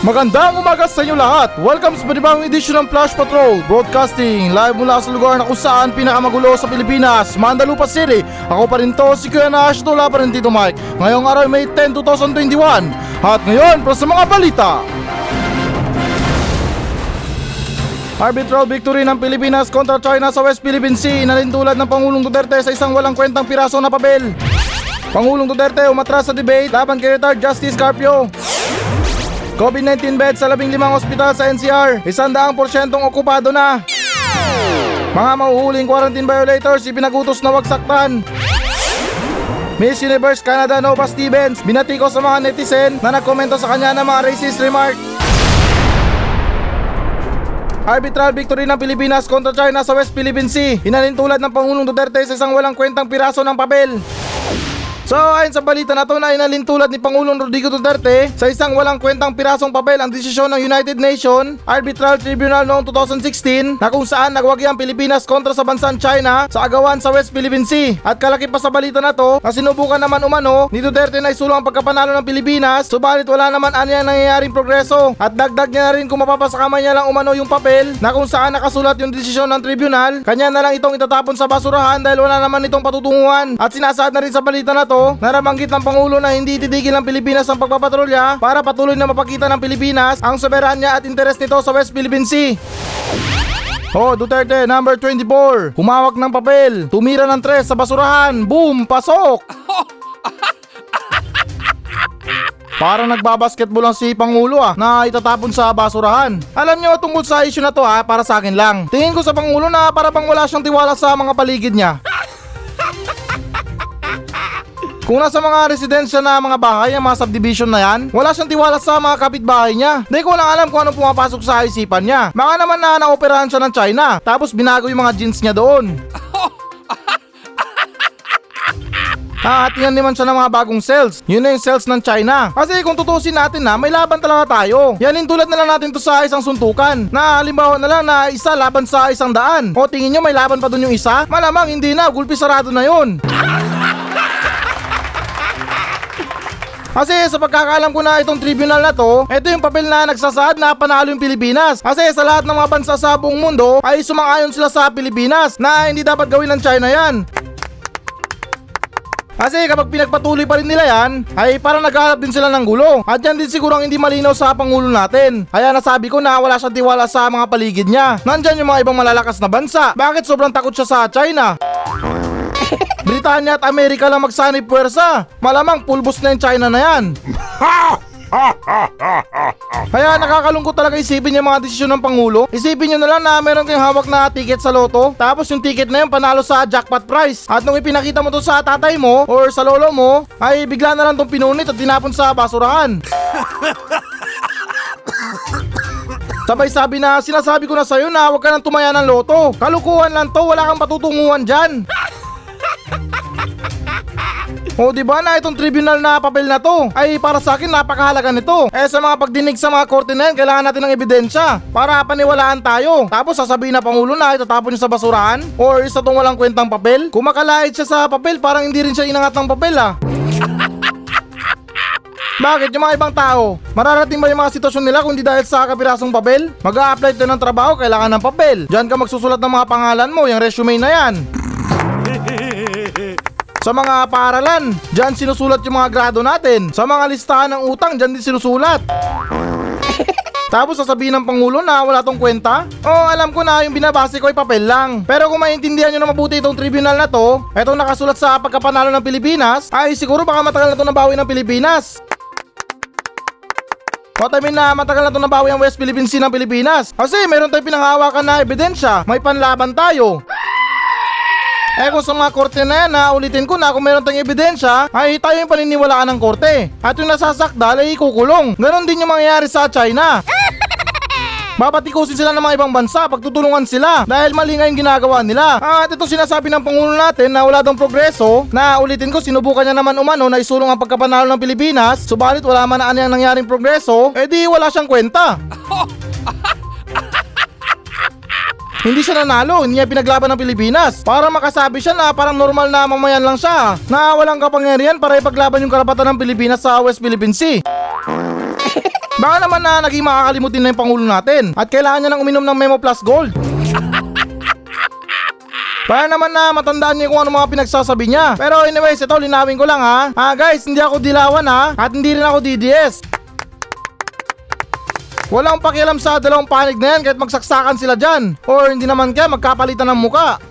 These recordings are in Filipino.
Magandang umaga sa inyo lahat! Welcome sa panibagong edisyon ng Flash Patrol Broadcasting live mula sa lugar na kung saan pinakamagulo sa Pilipinas, Mandalupa City. Ako pa rin to, si Kuya Nash, tula pa rin Tito Mike. Ngayong araw May 10, 2021. At ngayon, para sa mga balita. Arbitral victory ng Pilipinas kontra China sa West Philippine Sea inalintulad ng Pangulong Duterte sa isang walang kwentang piraso na papel. Pangulong Duterte umatras sa debate laban kay retired Justice Carpio. COVID-19 beds sa 15 ospital sa NCR, isandaang porsyentong okupado na. Mga mahuhuling quarantine violators ipinagutos na wag saktan. Miss Universe Canada Nova Stevens binati ko sa mga netizen na nagkomento sa kanya ng mga racist remark. Arbitral victory ng Pilipinas kontra China sa West Philippine Sea. Hinalintulad ng Pangulong Duterte sa isang walang kwentang piraso ng papel. So ayon sa balita na to na inalintulad ni Pangulong Rodrigo Duterte sa isang walang kwentang pirasong papel ang desisyon ng United Nations Arbitral Tribunal noong 2016 na kung saan nagwagi ang Pilipinas kontra sa bansang China sa agawan sa West Philippine Sea. At kalaki pa sa balita na to na sinubukan naman umano ni Duterte na isulong ang pagkapanalo ng Pilipinas subalit wala naman anyang nangyayaring progreso at dagdag niya na rin kung mapapasa kamay niya lang umano yung papel na kung saan nakasulat yung desisyon ng tribunal kanya na lang itong itatapon sa basurahan dahil wala naman itong patutunguhan at sinasaad na rin sa balita na to narabanggit ng Pangulo na hindi titigil ng Pilipinas ang pagpapatrolya para patuloy na mapakita ng Pilipinas ang soberanya at interes nito sa West Philippine Sea. Oh, Duterte, number 24. Humawak ng papel. Tumira ng tres sa basurahan. Boom! Pasok! Para nagbabasketball lang si Pangulo ah, na itatapon sa basurahan. Alam nyo tungkol sa issue na to ah, para sa akin lang. Tingin ko sa Pangulo na para bang wala siyang tiwala sa mga paligid niya. Kung nasa mga residensya na mga bahay, ang mga subdivision na yan, wala siyang tiwala sa mga kapitbahay niya. Hindi ko lang alam kung anong pumapasok sa isipan niya. Baka naman na naoperahan siya ng China, tapos binago yung mga jeans niya doon. Hahatingan naman siya ng mga bagong cells. Yun na yung cells ng China. Kasi kung tutusin natin na, may laban talaga tayo. Yan yung tulad na lang natin to sa isang suntukan. Na halimbawa na lang na isa laban sa isang daan. O tingin nyo may laban pa dun yung isa? Malamang hindi na, gulpi sarado na yun. Kasi sa pagkakaalam ko na itong tribunal na to, ito yung papel na nagsasaad na panalo yung Pilipinas. Kasi sa lahat ng mga bansa sa buong mundo ay sumang-ayon sila sa Pilipinas na hindi dapat gawin ng China yan. Kasi kapag pinagpatuloy pa rin nila yan, ay parang naghahanap din sila ng gulo. At yan din siguro ang hindi malinaw sa Pangulo natin. Kaya nasabi ko na wala siyang tiwala sa mga paligid niya. Nandyan yung mga ibang malalakas na bansa. Bakit sobrang takot siya sa China? Britanya at Amerika lang magsanib puwersa. Malamang pulbos na yung China na yan. Kaya nakakalungkot talaga isipin yung mga desisyon ng Pangulo. Isipin nyo na lang na meron kayong hawak na ticket sa loto. Tapos yung ticket na yun panalo sa jackpot price. At nung ipinakita mo to sa tatay mo or sa lolo mo, ay bigla na lang tong pinunit at tinapon sa basurahan. Sabay sabi na sinasabi ko na sa'yo na huwag ka nang tumaya ng loto. Kalukuhan lang to, wala kang patutunguhan dyan. O di ba na itong tribunal na papel na to ay para sa akin napakahalaga nito. Eh sa mga pagdinig sa mga korte na yan, kailangan natin ng ebidensya para paniwalaan tayo. Tapos sasabihin na Pangulo na itatapon niya sa basurahan or isa tong walang kwentang papel. Kung makalait siya sa papel, parang hindi rin siya inangat ng papel ah. Bakit yung mga ibang tao? Mararating ba yung mga sitwasyon nila kung di dahil sa kapirasong papel? mag a apply tayo ng trabaho, kailangan ng papel. Diyan ka magsusulat ng mga pangalan mo, yung resume na yan. Sa mga paaralan, dyan sinusulat yung mga grado natin. Sa mga listahan ng utang, dyan din sinusulat. Tapos sasabihin ng Pangulo na wala tong kwenta? Oh, alam ko na yung binabase ko ay papel lang. Pero kung maintindihan nyo na mabuti itong tribunal na to, etong nakasulat sa pagkapanalo ng Pilipinas, ay siguro baka matagal na to nabawi ng Pilipinas. What I mean na matagal na to nabawi ang West Philippine Sea ng Pilipinas. Kasi meron tayong pinanghawakan na ebidensya. May panlaban tayo. Eh kung sa mga korte na yan, na ulitin ko na kung meron tayong ebidensya, ay tayo yung paniniwalaan ng korte. At yung nasasakdal ay ikukulong. Ganon din yung mangyayari sa China. Babatikusin sila ng mga ibang bansa, pagtutulungan sila dahil mali nga yung ginagawa nila. At ito sinasabi ng Pangulo natin na wala daw progreso, na ulitin ko sinubukan niya naman umano na isulong ang pagkapanalo ng Pilipinas, subalit wala man na anyang nangyaring progreso, edi wala siyang kwenta. Hindi siya nanalo, hindi niya pinaglaban ng Pilipinas. Para makasabi siya na parang normal na mamayan lang siya. Na walang kapangyarihan para ipaglaban yung karapatan ng Pilipinas sa West Philippine Sea. Baka naman na naging makakalimutin na yung Pangulo natin at kailangan niya nang uminom ng Memo Plus Gold. Para naman na matandaan niyo kung ano mga pinagsasabi niya. Pero anyways, ito linawin ko lang ha. Ah guys, hindi ako dilawan ha. At hindi rin ako DDS. Walang pakialam sa dalawang panig na yan kahit magsaksakan sila dyan. Or hindi naman kaya magkapalitan ng muka.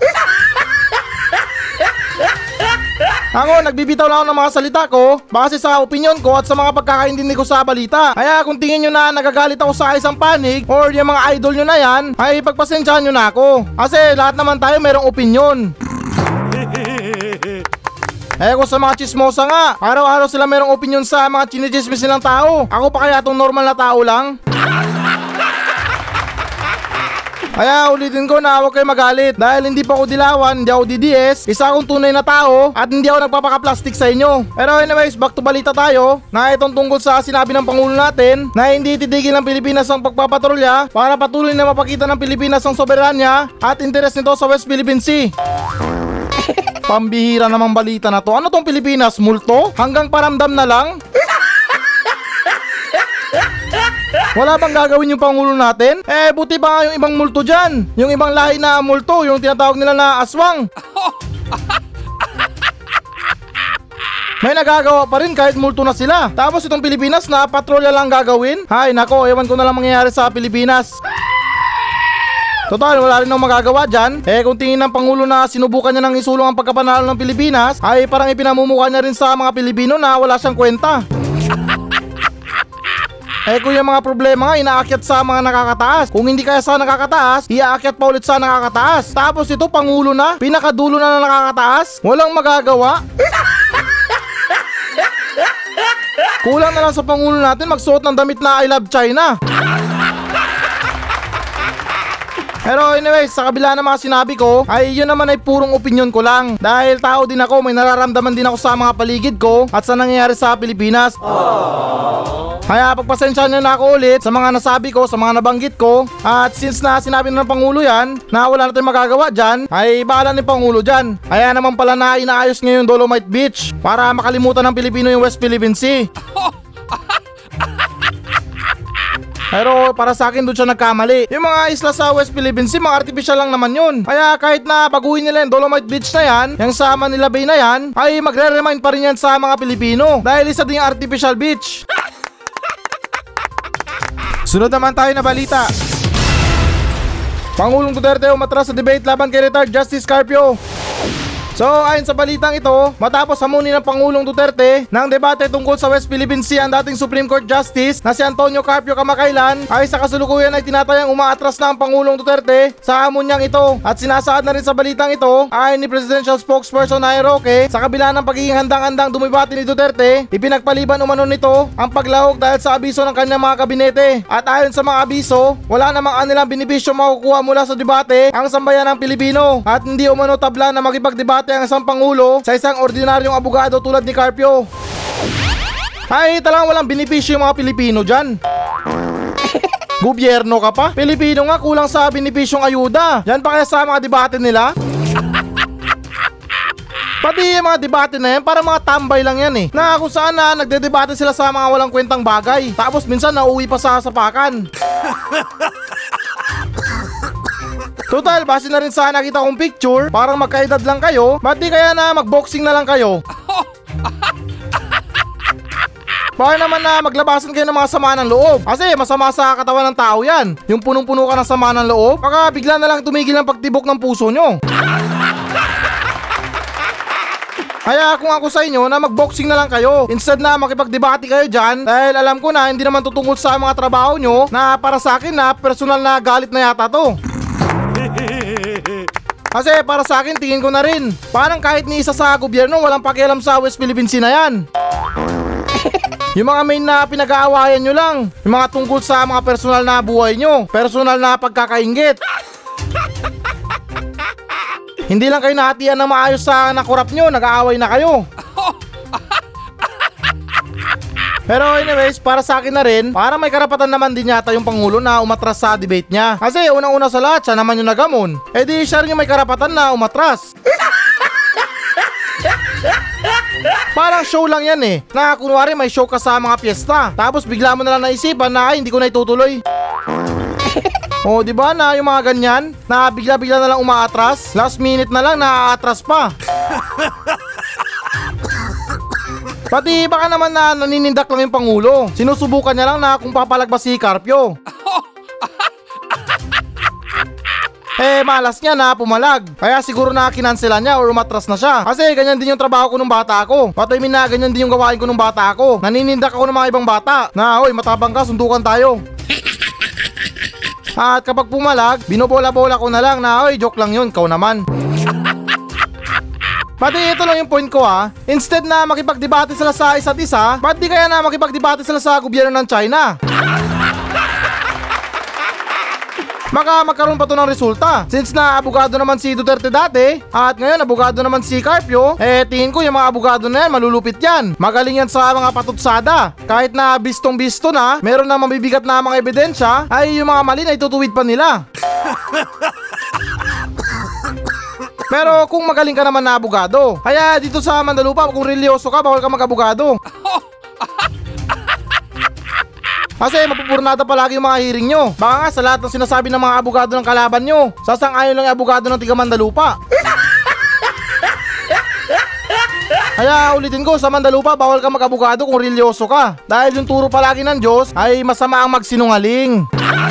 Ako, nagbibitaw lang ako ng mga salita ko base sa opinion ko at sa mga pagkakaintindi ko sa balita. Kaya kung tingin nyo na nagagalit ako sa isang panig or yung mga idol nyo na yan, ay pagpasensyahan nyo na ako. Kasi lahat naman tayo merong opinion. Eh kung sa mga chismosa nga, araw-araw sila merong opinion sa mga chinichismis nilang tao. Ako pa kaya tong normal na tao lang? Kaya ulitin ko na huwag kayo magalit dahil hindi pa ako dilawan, hindi ako DDS, isa akong tunay na tao at hindi ako nagpapaka-plastic sa inyo. Pero anyways, back to balita tayo na itong tungkol sa sinabi ng Pangulo natin na hindi titigil ng Pilipinas ang pagpapatrolya para patuloy na mapakita ng Pilipinas ang soberanya at interes nito sa West Philippine Sea. Pambihira namang balita na to. Ano tong Pilipinas? Multo? Hanggang paramdam na lang? Wala bang gagawin yung Pangulo natin? Eh, buti pa nga yung ibang multo dyan. Yung ibang lahi na multo, yung tinatawag nila na aswang. May nagagawa pa rin kahit multo na sila. Tapos itong Pilipinas na patrolya lang gagawin? Hay nako, ewan ko na lang mangyayari sa Pilipinas. Total, wala rin akong magagawa dyan. Eh kung tingin ng Pangulo na sinubukan niya ng isulong ang pagkapanalo ng Pilipinas, ay parang ipinamumukha niya rin sa mga Pilipino na wala siyang kwenta. Eh kung yung mga problema nga inaakyat sa mga nakakataas. Kung hindi kaya sa nakakataas, iaakyat pa ulit sa nakakataas. Tapos ito pangulo na, pinakadulo na na nakakataas. Walang magagawa. Kulang na lang sa pangulo natin magsuot ng damit na I love China Pero anyways, sa kabila ng mga sinabi ko, ay yun naman ay purong opinion ko lang. Dahil tao din ako, may nararamdaman din ako sa mga paligid ko at sa nangyayari sa Pilipinas. Kaya pagpasensya nyo na ako ulit sa mga nasabi ko, sa mga nabanggit ko. At since na sinabi na ng Pangulo yan, na wala na tayong magagawa dyan, ay bahala ni Pangulo dyan. Kaya naman pala na inaayos ngayon Dolomite Beach para makalimutan ng Pilipino yung West Philippine Sea. Pero para sa akin doon siya nagkamali. Yung mga isla sa West Philippine Sea, mga artificial lang naman yun. Kaya kahit na baguhin nila yung Dolomite Beach na yan, yung sa Manila Bay na yan, ay magre-remind pa rin yan sa mga Pilipino. Dahil isa din yung artificial beach. Sunod naman tayo na balita. Pangulong Duterte umatras sa debate laban kay retired Justice Carpio. So ayon sa balitang ito, matapos hamunin ng Pangulong Duterte ng debate tungkol sa West Philippine Sea ang dating Supreme Court Justice na si Antonio Carpio kamakailan ay sa kasulukuyan ay tinatayang umaatras na ang Pangulong Duterte sa hamon niyang ito. At sinasaad na rin sa balitang ito ayon ni Presidential Spokesperson Nay Roque sa kabila ng pagiging handang-handang dumibati ni Duterte, ipinagpaliban umano nito ang paglahok dahil sa abiso ng kanyang mga kabinete. At ayon sa mga abiso, wala namang anilang binibisyo makukuha mula sa debate ang sambayan ng Pilipino at hindi umano tabla na makipagdebate ang isang pangulo sa isang ordinaryong abogado tulad ni Carpio. Ay, talang walang benepisyo yung mga Pilipino dyan. Gobyerno ka pa? Pilipino nga kulang sa benepisyong ayuda. Yan pa kaya sa mga debate nila? Pati yung mga debate na yan, para mga tambay lang yan eh. Na kung saan na nagdedebate sila sa mga walang kwentang bagay. Tapos minsan nauwi pa sa sapakan. Total, base na rin sa nakita kong picture, parang magkaedad lang kayo, ba't di kaya na magboxing na lang kayo? Baka naman na maglabasan kayo ng mga sama ng loob. Kasi masama sa katawan ng tao yan. Yung punong-puno ka ng sama ng loob, baka bigla na lang tumigil ang pagtibok ng puso nyo. Kaya kung ako sa inyo na magboxing na lang kayo instead na makipagdebate kayo dyan dahil alam ko na hindi naman tutungkol sa mga trabaho nyo na para sa akin na personal na galit na yata to. Kasi para sa akin tingin ko na rin. Parang kahit ni isa sa gobyerno walang pakialam sa West Philippine Sea na yan. Yung mga main na pinag-aawayan nyo lang. Yung mga tungkol sa mga personal na buhay nyo. Personal na pagkakaingit. Hindi lang kayo nahatian ng maayos sa nakurap nyo. Nag-aaway na kayo Pero anyways, para sa akin na rin, para may karapatan naman din yata yung Pangulo na umatras sa debate niya. Kasi unang-una sa lahat, siya naman yung nagamon. Eh di siya rin yung may karapatan na umatras. Parang show lang yan eh. Na kunwari may show ka sa mga piyesta. Tapos bigla mo na lang naisipan na ay hindi ko na itutuloy. Oh, di ba na yung mga ganyan na bigla-bigla na lang umaatras, last minute na lang naaatras pa. Pati baka naman na naninindak lang yung pangulo. Sinusubukan niya lang na kung papalagpas si Carpio. Eh, malas niya na pumalag. Kaya siguro na kinansela niya or umatras na siya. Kasi ganyan din yung trabaho ko nung bata ako. Patay min na ganyan din yung gawain ko nung bata ako. Naninindak ako ng mga ibang bata. Na, oy, matabang ka, sundukan tayo. At kapag pumalag, binobola-bola ko na lang na, oy, joke lang yun, kau naman. Pati ito lang yung point ko ha. Instead na makipagdebate sila sa isa't isa, ba't di kaya na makipagdebate sila sa gobyerno ng China? Maka magkaroon pa to ng resulta. Since na abogado naman si Duterte dati, at ngayon abogado naman si Carpio, eh tingin ko yung mga abogado na yan, malulupit yan. Magaling yan sa mga patutsada. Kahit na bistong-bisto na, meron na mabibigat na mga ebidensya, ay yung mga mali na itutuwid pa nila. Pero kung magaling ka naman na abogado, kaya dito sa Mandalupa, kung religyoso ka, bawal ka mag-abogado. Kasi mapupurnada palagi yung mga hearing nyo. Baka nga sa lahat ng sinasabi ng mga abogado ng kalaban nyo, sasang-ayon lang yung abogado ng tiga Mandalupa. Kaya ulitin ko, sa Mandalupa, bawal ka mag-abogado kung religyoso ka. Dahil yung turo palagi ng Diyos ay masama ang magsinungaling.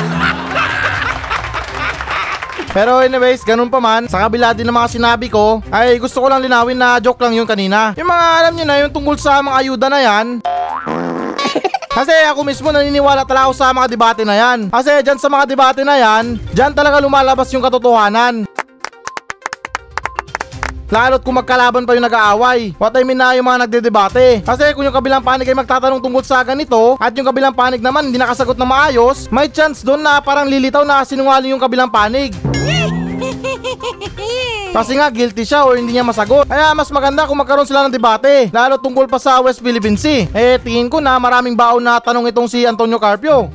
Pero anyways, ganun pa man, sa kabila din ng mga sinabi ko, ay gusto ko lang linawin na joke lang yun kanina. Yung mga alam nyo na, yung tungkol sa mga ayuda na yan, kasi ako mismo naniniwala talaga ako sa mga debate na yan. Kasi dyan sa mga debate na yan, dyan talaga lumalabas yung katotohanan. Lalo't kung magkalaban pa yung nag-aaway. What I mean na yung mga nagdedebate. Kasi kung yung kabilang panig ay magtatanong tungkol sa ganito at yung kabilang panig naman hindi nakasagot na maayos, may chance doon na parang lilitaw na sinungaling yung kabilang panig. Kasi nga guilty siya o hindi niya masagot. Kaya mas maganda kung magkaroon sila ng debate. Lalo tungkol pa sa West Philippine Sea. Eh tingin ko na maraming baon na tanong itong si Antonio Carpio.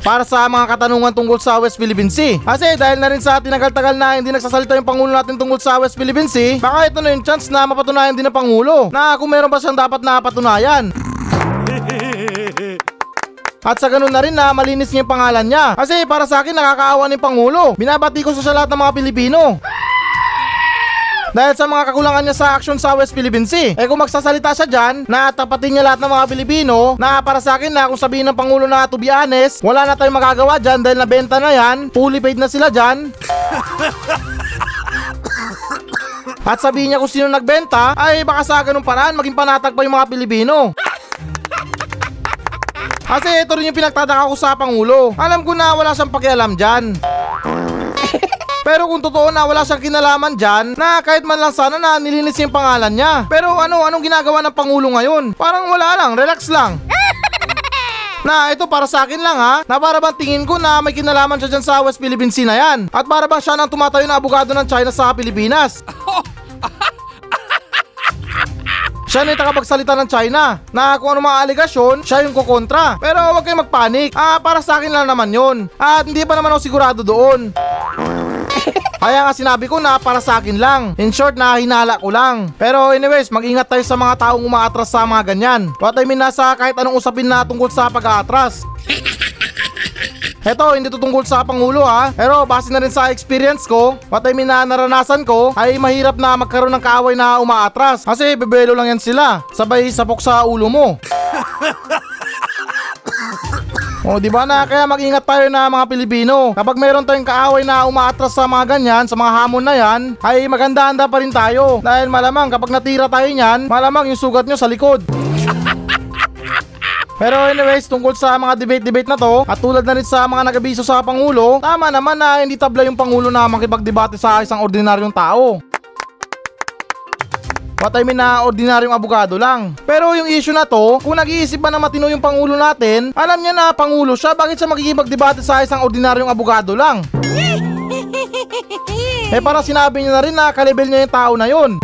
Para sa mga katanungan tungkol sa West Philippine Sea. Kasi dahil na rin sa tinagal-tagal na hindi nagsasalita yung Pangulo natin tungkol sa West Philippine Sea, baka ito na yung chance na mapatunayan din ng Pangulo na kung meron ba siyang dapat na patunayan. At sa ganun na rin na malinis niya yung pangalan niya. Kasi para sa akin nakakaawa ni Pangulo. Binabati ko sa lahat ng mga Pilipino. Dahil sa mga kakulangan niya sa action sa West Philippine Sea. Eh kung magsasalita siya dyan, na tapatin niya lahat ng mga Pilipino, na para sa akin na kung sabihin ng Pangulo na to be honest, wala na tayong magagawa dyan dahil nabenta na yan, fully paid na sila dyan. At sabihin niya kung sino nagbenta, ay baka sa ganung paraan maging panatag pa yung mga Pilipino. Kasi ito rin yung pinagtataka ko sa Pangulo. Alam ko na wala siyang pakialam dyan. Pero kung totoo na wala siyang kinalaman dyan, na kahit man lang sana na nilinis yung pangalan niya. Pero ano, anong ginagawa ng Pangulo ngayon? Parang wala lang, relax lang. Na ito para sa akin lang ha, na para bang tingin ko na may kinalaman siya dyan sa West Philippine Sea na yan. At para bang siya nang tumatayo na abogado ng China sa Pilipinas. Siya na yung tagapagsalita ng China na kung ano mga aligasyon, siya yung kukontra. Pero huwag kayong magpanik. Ah, para sa akin lang naman yon. At hindi pa naman ako sigurado doon. Kaya nga sinabi ko na para sa akin lang. In short na hinala ko lang. Pero anyways, mag-ingat tayo sa mga taong umaatras sa mga ganyan. What I mean nasa kahit anong usapin na tungkol sa pag-aatras. Heto, hindi to tungkol sa Pangulo ha. Pero base na rin sa experience ko, what I mean na naranasan ko, ay mahirap na magkaroon ng kaaway na umaatras. Kasi bebelo lang yan sila. Sabay sapok sa ulo mo. O, di ba na? Kaya mag-ingat tayo na mga Pilipino. Kapag meron tayong kaaway na umaatras sa mga ganyan, sa mga hamon na yan, ay maganda-handa pa rin tayo. Dahil malamang kapag natira tayo niyan, malamang yung sugat nyo sa likod. Pero anyways, tungkol sa mga debate-debate na to, at tulad na rin sa mga nagabiso sa Pangulo, tama naman na hindi tabla yung Pangulo na makipagdebate sa isang ordinaryong tao. What I mean na ordinaryong abogado lang. Pero yung issue na to, kung nag-iisip ba na matino yung Pangulo natin, alam niya na Pangulo siya, bakit siya magkikipagdebate sa isang ordinaryong abogado lang? eh para sinabi niya na rin na kalibel niya yung tao na yun.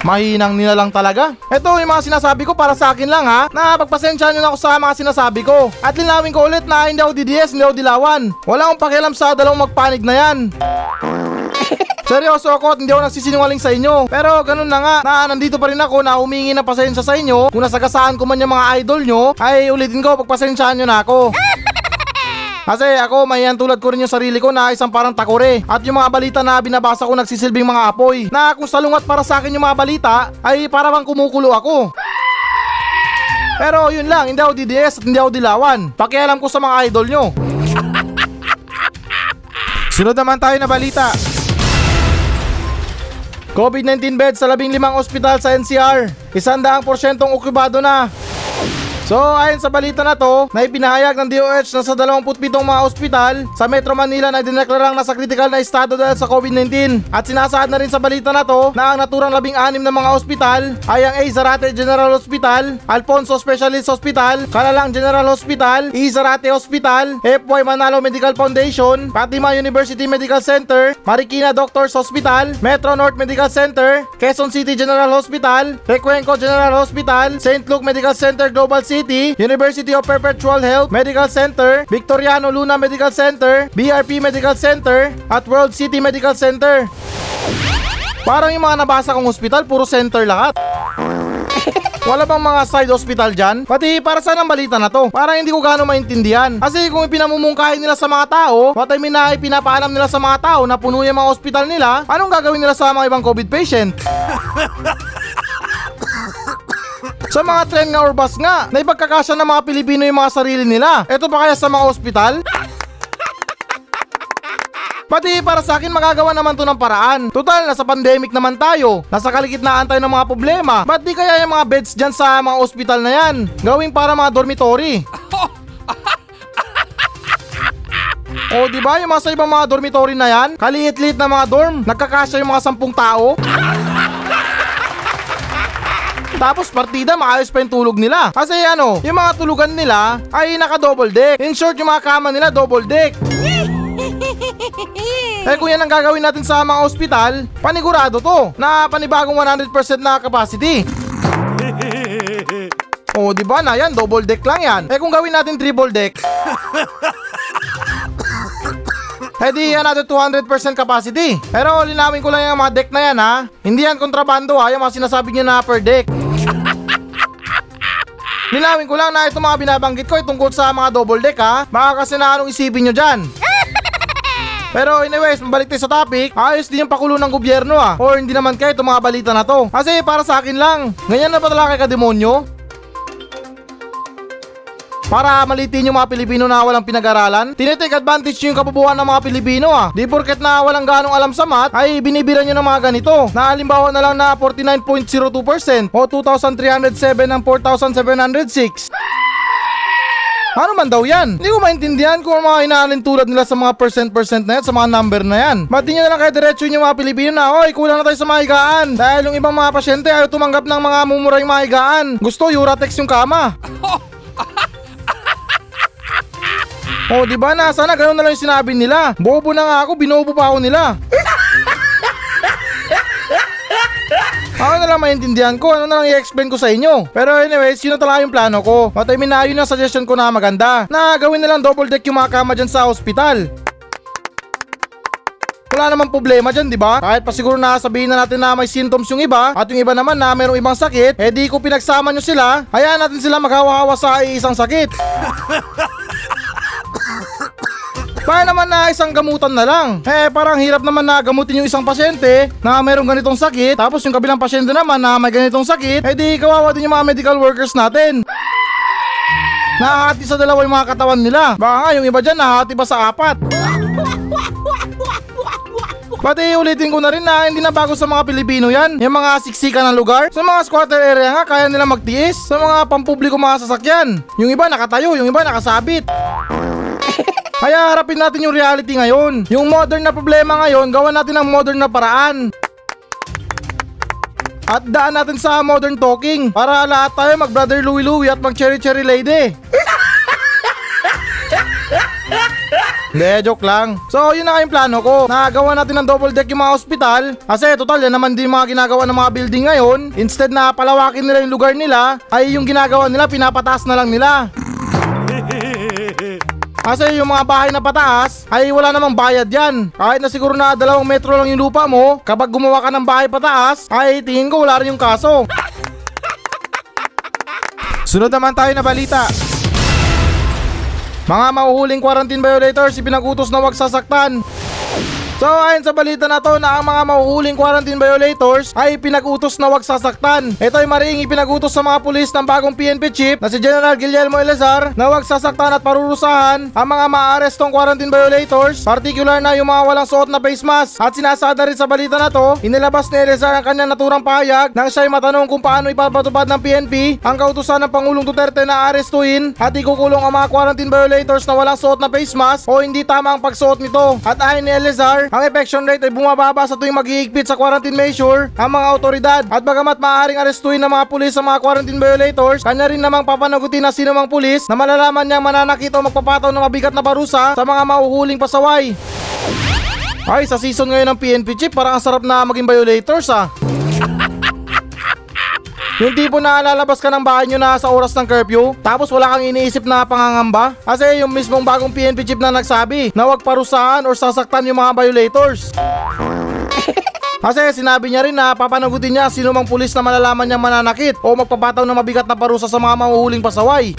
Mahinang nila lang talaga. Ito yung mga sinasabi ko para sa akin lang ha, na pagpasensya nyo na ako sa mga sinasabi ko. At linawin ko ulit na hindi ako DDS, hindi ako dilawan. Wala akong pakialam sa dalawang magpanig na yan. Seryoso ako at hindi ako nagsisinungaling sa inyo. Pero ganun na nga, na nandito pa rin ako na humingi ng pasensya sa inyo. Kung nasagasaan ko man yung mga idol nyo, ay ulitin ko, pagpasensyaan nyo na ako. Kasi ako, mayan tulad ko rin yung sarili ko na isang parang takore. At yung mga balita na binabasa ko nagsisilbing mga apoy. Na kung salungat para sa akin yung mga balita, ay para bang kumukulo ako. Pero yun lang, hindi ako DDS at hindi ako dilawan. Pakialam ko sa mga idol nyo. Sunod naman tayo na balita. COVID-19 beds sa labing limang ospital sa NCR. Isandaang porsyentong okupado na. So ayon sa balita na to, na ipinahayag ng DOH na sa 27 mga ospital sa Metro Manila na dineklarang nasa critical na estado dahil sa COVID-19. At sinasaad na rin sa balita na to na ang naturang 16 na mga ospital ay ang A. Zarate General Hospital, Alfonso Specialist Hospital, Kalalang General Hospital, E. Zarate Hospital, FY Manalo Medical Foundation, Fatima University Medical Center, Marikina Doctors Hospital, Metro North Medical Center, Quezon City General Hospital, Recuenco General Hospital, St. Luke Medical Center Global City, University of Perpetual Health Medical Center, Victoriano Luna Medical Center, BRP Medical Center, at World City Medical Center. Parang yung mga nabasa kong hospital, puro center lahat. Wala bang mga side hospital dyan? Pati para saan ang balita na to? Parang hindi ko gaano maintindihan. Kasi kung ipinamumungkahin nila sa mga tao, what I mean na ipinapaalam nila sa mga tao na puno yung mga hospital nila, anong gagawin nila sa mga ibang COVID patient? Sa mga tren nga or bus nga, na ipagkakasya ng mga Pilipino yung mga sarili nila. Ito pa kaya sa mga ospital? Pati para sa akin magagawa naman to ng paraan. Total, nasa pandemic naman tayo. Nasa kaligitnaan tayo ng mga problema. Ba't di kaya yung mga beds dyan sa mga ospital na yan? Gawing para mga dormitory. O di ba yung mga sa ibang mga dormitory na yan? Kaliit-liit na mga dorm, nagkakasya yung mga sampung tao. Tapos partida, maayos pa yung tulog nila. Kasi ano, yung mga tulugan nila ay naka-double deck. In short, yung mga kama nila double deck. Eh kung yan ang gagawin natin sa mga ospital, panigurado to na panibagong 100% na capacity. Oh, di ba na yan, double deck lang yan. Eh kung gawin natin triple deck, eh di yan natin 200% capacity. Pero linawin ko lang yung mga deck na yan ha. Hindi yan kontrabando ha, yung mga sinasabi nyo na per deck. Linawin ko lang na itong mga binabanggit ko ay tungkol sa mga double deck ha. Baka kasi na anong isipin nyo dyan. Pero anyways, mabalik tayo sa topic, ayos din yung pakulo ng gobyerno ah. Or hindi naman kayo itong mga balita na to. Kasi para sa akin lang, ganyan na ba talaga kay kademonyo? Para malitin yung mga Pilipino na walang pinag-aralan, tinitake advantage yung kabubuan ng mga Pilipino ah. Di porket na walang ganong alam sa math, ay binibira nyo ng mga ganito. Na halimbawa na lang na 49.02% o 2,307 ng 4,706. Ano man daw yan? Hindi ko maintindihan kung mga inaalin tulad nila sa mga percent-percent na yan, sa mga number na yan. Ba't na lang kaya diretso yung mga Pilipino na, oy, kulang na tayo sa mga higaan. Dahil yung ibang mga pasyente ayaw tumanggap ng mga mumurang mga higaan. Gusto, Uratex yung kama. Oh, di ba na? Sana ganun na lang yung sinabi nila. Bobo na nga ako, binobo pa ako nila. Ako na lang maintindihan ko, ano na lang i-explain ko sa inyo. Pero anyways, yun na talaga yung plano ko. What I mean na, yun ang suggestion ko na maganda. Na gawin na lang double deck yung mga kama dyan sa hospital. Wala namang problema dyan, di ba? Kahit pa siguro nakasabihin na natin na may symptoms yung iba at yung iba naman na mayroong ibang sakit, eh di ko pinagsama nyo sila, hayaan natin sila maghawa-hawa sa isang sakit. Paano naman na isang gamutan na lang? Eh parang hirap naman na gamutin yung isang pasyente na mayroong ganitong sakit tapos yung kabilang pasyente naman na may ganitong sakit eh di kawawa din yung mga medical workers natin. Nahati sa dalawa yung mga katawan nila. Baka nga yung iba dyan nahati pa sa apat. Pati ulitin ko na rin na hindi na bago sa mga Pilipino yan. Yung mga siksikan ng lugar. Sa mga squatter area nga kaya nila magtiis. Sa mga pampubliko mga sasakyan. Yung iba nakatayo, yung iba nakasabit. Kaya harapin natin yung reality ngayon. Yung modern na problema ngayon, gawan natin ng modern na paraan. At daan natin sa modern talking para lahat tayo mag brother Louie Louie at mag cherry cherry lady. Hindi, joke lang. So, yun na nga yung plano ko. Nagawa natin ng double deck yung mga ospital. Kasi total, yan naman din mga ginagawa ng mga building ngayon. Instead na palawakin nila yung lugar nila, ay yung ginagawa nila, pinapataas na lang nila. Kasi yung mga bahay na pataas ay wala namang bayad yan. Kahit na siguro na dalawang metro lang yung lupa mo, kapag gumawa ka ng bahay pataas, ay tingin ko wala rin yung kaso. Sunod naman tayo na balita. Mga mahuhuling quarantine violators ipinag-utos na wag sasaktan. So ayon sa balita na to na ang mga mahuhuling quarantine violators ay pinag-utos na wag sasaktan. Ito ay mariing ipinag-utos sa mga pulis ng bagong PNP chief na si General Guillermo Elazar na wag sasaktan at parurusahan ang mga maarestong quarantine violators, particular na yung mga walang suot na face mask. At sinasada rin sa balita na to, inilabas ni Elazar ang kanyang naturang pahayag nang siya'y matanong kung paano ipapatupad ng PNP ang kautusan ng Pangulong Duterte na arestuhin at ikukulong ang mga quarantine violators na walang suot na face mask o hindi tama ang pagsuot nito. At ayon ni Elazar, ang infection rate ay bumababa sa tuwing maghihigpit sa quarantine measure ang mga otoridad. At bagamat maaaring arestuhin ng mga pulis sa mga quarantine violators, kanya rin namang papanagutin na sino mang pulis na malalaman niyang mananakit o magpapataw ng mabigat na parusa sa mga mauhuling pasaway. Ay, sa season ngayon ng PNP Chief, parang ang sarap na maging violators ah. Yung tipo na lalabas ka ng bahay nyo na sa oras ng curfew, tapos wala kang iniisip na pangangamba? Kasi yung mismong bagong PNP chief na nagsabi na huwag parusahan or sasaktan yung mga violators. Kasi sinabi niya rin na papanagutin niya sino mang pulis na malalaman niyang mananakit o magpapataw ng mabigat na parusa sa mga mahuhuling pasaway.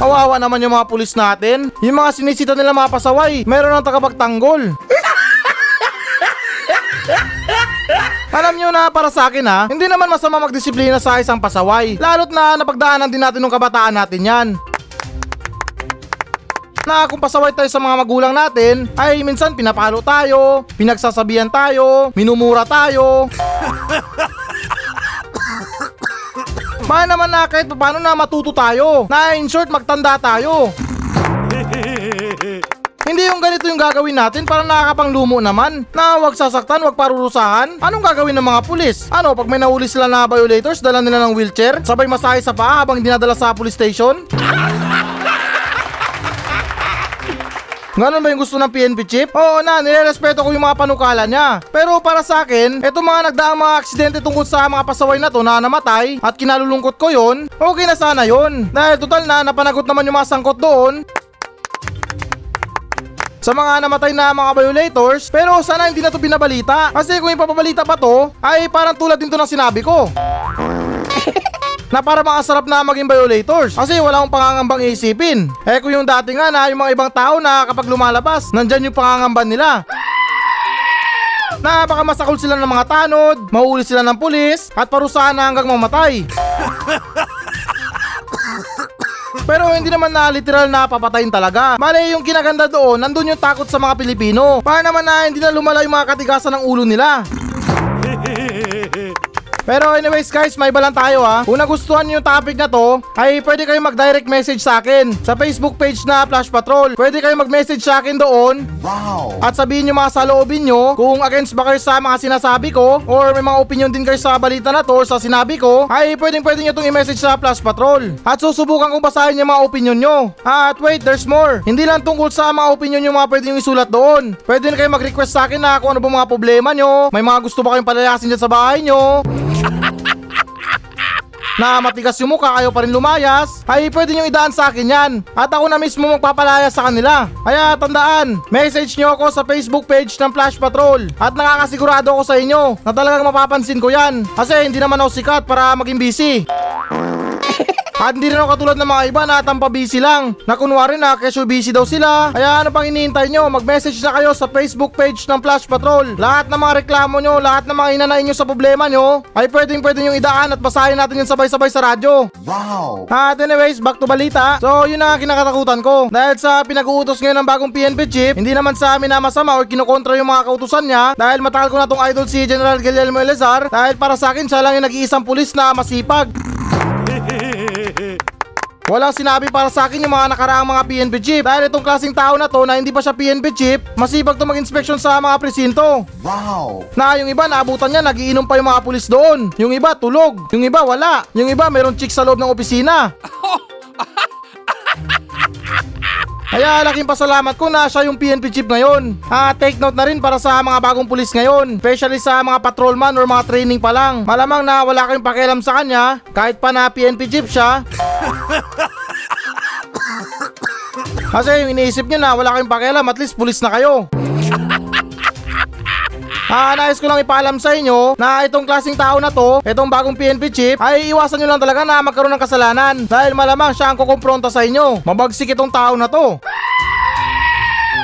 Kawawa naman yung mga pulis natin. Yung mga sinisita nila mga pasaway, meron ng tagapagtanggol. Alam nyo na para sa akin ha, hindi naman masama magdisiplina sa isang pasaway. Lalo't na napagdaanan din natin ng kabataan natin yan. Na kung pasaway tayo sa mga magulang natin, ay minsan pinapalo tayo, pinagsasabihan tayo, minumura tayo. Paano naman na kahit paano na matuto tayo, na in short magtanda tayo. Hindi yung ganito yung gagawin natin para nakakapanglumo naman. Na wag sasaktan, wag parurusahan. Anong gagawin ng mga pulis? Ano, pag may nahuli sila na violators, dala nila ng wheelchair? Sabay masahe sa paa habang dinadala sa police station? Ganon ba yung gusto ng PNP chief? Oo na, nirerespeto ko yung mga panukala niya. Pero para sa akin, eto mga nagdaang mga aksidente tungkol sa mga pasaway na to na namatay at kinalulungkot ko yon, okay na sana yon. Dahil total na napanagot naman yung mga sangkot doon, sa mga namatay na mga violators pero sana hindi na to binabalita. Kasi kung ipapabalita pa to ay parang tulad din to ng sinabi ko. Na para mga sarap na maging violators. Kasi wala akong pangangambang isipin eh kung yung dati nga na yung mga ibang tao na kapag lumalabas nandyan yung pangangamba nila. Na baka masakol sila ng mga tanod, mahuli sila ng pulis at parusahan na hanggang mamatay. Pero hindi naman na literal na papatayin talaga. Mali yung kinaganda doon, nandun yung takot sa mga Pilipino. Para naman na hindi na lumala yung mga katigasan ng ulo nila. Pero anyways guys, may iba lang tayo ha. Kung nagustuhan niyo yung topic na to, ay pwede kayo mag-direct message sa akin sa Facebook page na Flash Patrol. Pwede kayo mag-message sa akin doon. Wow! At sabihin nyo mga saloobin nyo kung against ba kayo sa mga sinasabi ko or may mga opinion din kayo sa balita na to or sa sinabi ko, ay pwedeng pwede nyo itong i-message sa Flash Patrol. At susubukan kong basahin yung mga opinion nyo. At wait, there's more. Hindi lang tungkol sa mga opinion yung mga pwede nyo isulat doon. Pwede rin kayo mag-request sa akin na kung ano ba mga problema nyo. May mga gusto ba kayong palayasin dyan sa bahay nyo na matigas yung mukha ayaw pa rin lumayas, ay pwede nyo idaan sa akin yan. At ako na mismo magpapalaya sa kanila. Kaya tandaan, message nyo ako sa Facebook page ng Flash Patrol. At nakakasigurado ako sa inyo na talagang mapapansin ko yan. Kasi hindi naman ako sikat para maging busy. At hindi rin ako katulad ng mga iba na tampa busy lang. Na kunwari na kesyo busy daw sila. Kaya ano pang hinihintay nyo? Mag-message na kayo sa Facebook page ng Flash Patrol. Lahat ng mga reklamo nyo, lahat ng mga inanain nyo sa problema nyo, ay pwedeng pwede nyo idaan at basahin natin yan sabay-sabay sa radyo. Wow! At anyways, back to balita. So, yun ang kinakatakutan ko. Dahil sa pinag-uutos ngayon ng bagong PNP chief, hindi naman sa amin na masama o kinukontra yung mga kautusan niya. Dahil matagal ko na tong idol si General Guillermo Elazar. Dahil para sa akin, siya lang yung nag-iisang pulis na masipag. Walang sinabi para sa akin yung mga nakaraang mga PNP chief dahil itong klaseng tao na to na hindi pa siya PNP chief, masipag to mag-inspeksyon sa mga presinto. Wow! Na yung iba naabutan niya, nagiinom pa yung mga pulis doon. Yung iba tulog, yung iba wala. Yung iba meron chick sa loob ng opisina. Kaya laking pasalamat ko na siya yung PNP chief ngayon. Ah, take note na rin para sa mga bagong pulis ngayon, especially sa mga patrolman or mga training pa lang. Malamang na wala kayong pakialam sa kanya kahit pa na PNP chief siya. Kasi yung iniisip nyo na wala kayong pakialam, at least pulis na kayo. Ah, nais ko lang ipaalam sa inyo na itong klaseng tao na to, itong bagong PNP chief, ay iwasan nyo lang talaga na magkaroon ng kasalanan dahil malamang siya ang kukumpronta sa inyo. Mabagsik itong tao na to.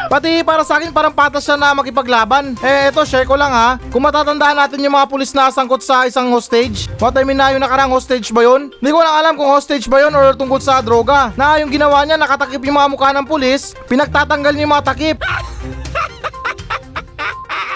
Pati para sa akin parang patas siya na makipaglaban. Eh eto share ko lang ha. Kung matatandaan natin yung mga pulis na sangkot sa isang hostage. What I mean na yung nakarang hostage ba yun? Hindi ko lang alam kung hostage ba yun or tungkol sa droga. Na yung ginawa niya nakatakip yung mga mukha ng pulis, pinagtatanggal niya yung mga takip.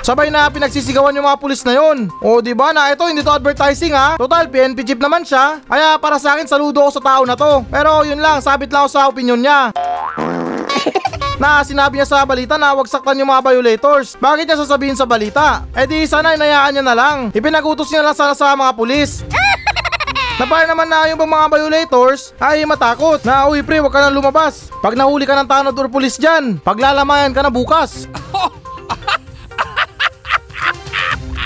Sabay na pinagsisigawan yung mga pulis na yon. O di ba na ito hindi to advertising ha. Total PNP chief naman siya. Kaya para sa akin saludo ako sa tao na to. Pero yun lang, sabit lang ako sa opinion niya. na sinabi niya sa balita na wag saktan yung mga violators. Bakit niya sasabihin sa balita? Eh di sana inayaan niya na lang. Ipinagutos niya lang sana sa mga pulis. Na para naman na yung mga violators ay matakot na uy pre wag ka nang lumabas. Pag nahuli ka ng tanod or pulis dyan, paglalamayan ka na bukas.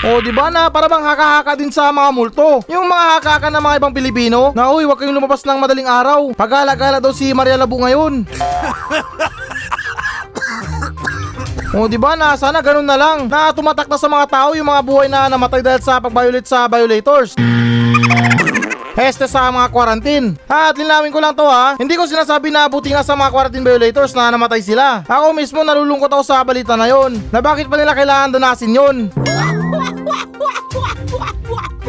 O di ba na para bang haka-haka din sa mga multo. Yung mga haka-haka ng mga ibang Pilipino na uy wag kayong lumabas ng madaling araw. Pagala-gala daw si Maria Labu ngayon. O di ba na sana ganun na lang na tumatak na sa mga tao yung mga buhay na namatay dahil sa pag-violate sa violators. Heste sa mga quarantine. Ha, at linawin ko lang to ha. Hindi ko sinasabi na buti nga sa mga quarantine violators na namatay sila. Ako mismo nalulungkot ako sa balita na yon. Na bakit pa nila kailangan donasin yon?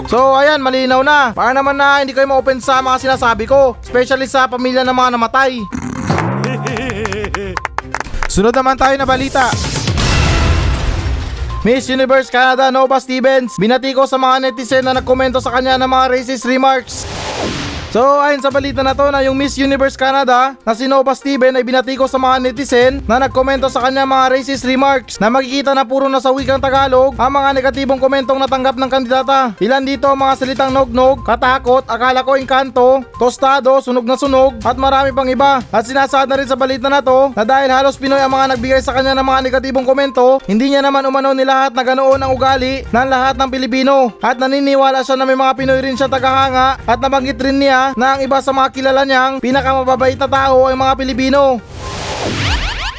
So ayan, malinaw na. Para naman na hindi kayo ma-open sa mga sinasabi ko. Especially sa pamilya ng mga namatay. Sunod naman tayo na balita. Miss Universe Canada Nova Stevens binati ko sa mga netizen na nagkomento sa kanya ng mga racist remarks. So ayon sa balita na to na yung Miss Universe Canada na si Nova Steven ay binati ko sa mga netizen na nagkomento sa kanya mga racist remarks na makikita na puro na sa wikang Tagalog ang mga negatibong komentong natanggap ng kandidata. Ilan dito ang mga salitang nog-nog, katakot, akala ko engkanto, tostado, sunog na sunog at marami pang iba. At sinasaad na rin sa balita na to na dahil halos Pinoy ang mga nagbigay sa kanya ng mga negatibong komento, hindi niya naman umano ni lahat na ganoon ang ugali ng lahat ng Pilipino. At naniniwala siya na may mga Pinoy rin siya tagahanga at nabanggit rin niya na ang iba sa mga kilala niyang pinakamababait na tao ay mga Pilipino.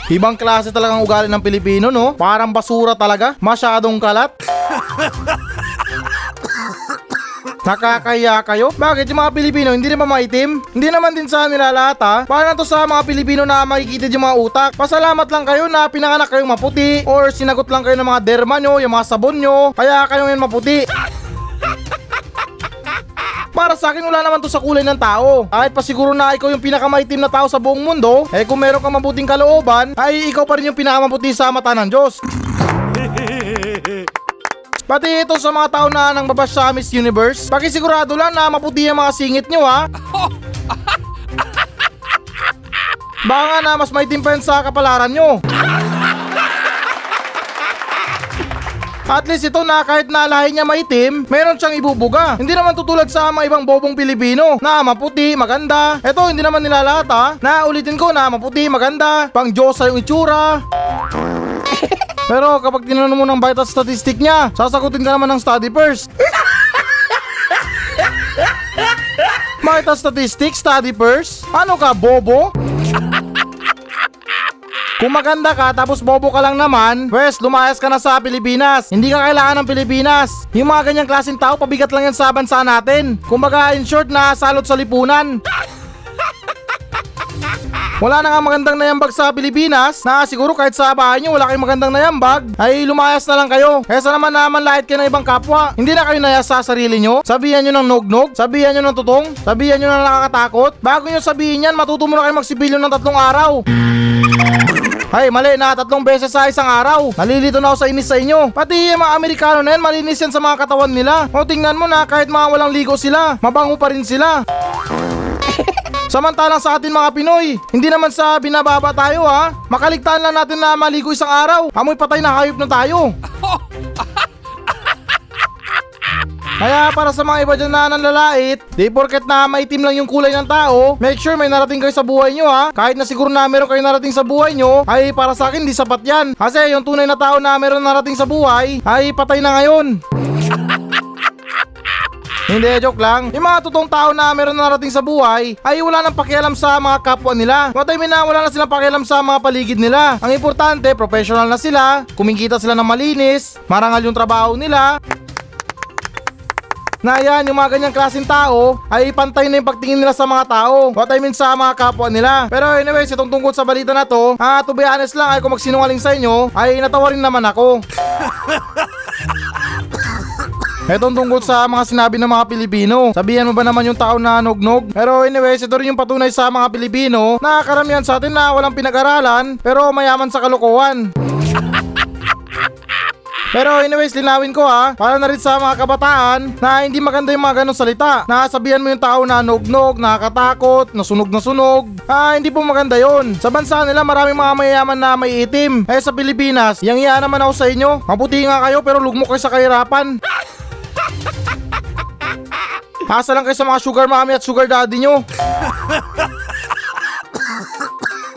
Ibang klase talagang ugali ng Pilipino, no? Parang basura talaga. Masyadong kalat. Nakakaya kayo? Bakit yung mga Pilipino hindi naman maitim? Hindi naman din sa nila lahat ha? Paano to sa mga Pilipino na makikita yung mga utak? Pasalamat lang kayo na pinanganak kayong maputi or sinagot lang kayo ng mga derma nyo, yung mga sabon nyo, kaya kayo ngayon maputi. Para sa akin wala naman to sa kulay ng tao. Kahit pa siguro na ikaw yung pinakamaitim na tao sa buong mundo, eh kung meron kang mabuting kalooban, ay ikaw pa rin yung pinakamabuti sa mata ng Diyos. Pati ito sa mga tao na nang babas sa Miss Universe, pakisigurado lang na maputi ang mga singit nyo ha. Baka nga na mas maitim pa yan sa kapalaran nyo. At least ito na kahit na lahi niya maitim, meron siyang ibubuga. Hindi naman tutulad sa mga ibang bobong Pilipino na maputi, maganda. Ito hindi naman nilalata. ha. Na ulitin ko na maputi, maganda. Pang Diyosa yung itsura. Pero kapag tinanong mo ng vital statistic niya, sasagutin ka naman ng study first. vital statistics, study first? Ano ka, bobo? Kung maganda ka tapos bobo ka lang naman, pwes lumayas ka na sa Pilipinas. Hindi ka kailangan ng Pilipinas. Yung mga ganyang klaseng tao, pabigat lang yan sa bansa natin. Kumbaga in short na salot sa lipunan. Wala na nga magandang nayambag sa Pilipinas na siguro kahit sa bahay nyo wala kayong magandang nayambag ay lumayas na lang kayo. Kesa naman naman lahit kayo ng ibang kapwa. Hindi na kayo naya sa sarili nyo. Sabihan nyo ng nognog, sabihan nyo ng tutong, sabihan nyo ng nakakatakot. Bago nyo sabihin yan, matuto mo na kayo magsibilyo ng tatlong araw. Ay, mali na tatlong beses sa isang araw. Nalilito na ako sa inis sa inyo. Pati yung mga Amerikano na yan, malinis yan sa mga katawan nila. O tingnan mo na, kahit mga walang ligo sila, mabango pa rin sila. Samantalang sa atin mga Pinoy, hindi naman sa binababa tayo ha. Makaligtaan lang natin na maligo isang araw. Amoy patay na hayop na tayo. Kaya para sa mga iba dyan na nanlalait, di porket na maitim lang yung kulay ng tao, make sure may narating kayo sa buhay nyo ha. Kahit na siguro na meron kayo narating sa buhay nyo, ay para sa akin di sapat yan. Kasi yung tunay na tao na meron narating sa buhay, ay patay na ngayon. Hindi, joke lang. Yung mga totoong tao na meron na narating sa buhay ay wala nang pakialam sa mga kapwa nila. What I mean na wala na silang pakialam sa mga paligid nila. Ang importante, professional na sila, kumikita sila ng malinis, marangal yung trabaho nila, na yan, yung mga ganyang klaseng tao ay pantay na yung pagtingin nila sa mga tao. What I mean sa mga kapwa nila. Pero anyways, itong tungkol sa balita na to, ah, to be honest lang ay kung magsinungaling sa inyo, ay natawa rin naman ako. Itong tungkol sa mga sinabi ng mga Pilipino. Sabihan mo ba naman yung tao na nognog? Pero anyways, ito rin yung patunay sa mga Pilipino na karamihan sa atin na walang pinag-aralan pero mayaman sa kalokohan. Pero anyways, linawin ko ha, para na rin sa mga kabataan na hindi maganda yung mga ganong salita. Nasabihan mo yung tao na nognog, nakakatakot, nasunog na sunog. Ah, hindi po maganda yon. Sa bansa nila maraming mga mayayaman na may itim. Eh sa Pilipinas, yang iya naman ako sa inyo. Mabuti nga kayo pero lugmok kayo sa kahirapan. Asa lang kayo sa mga sugar mommy at sugar daddy nyo.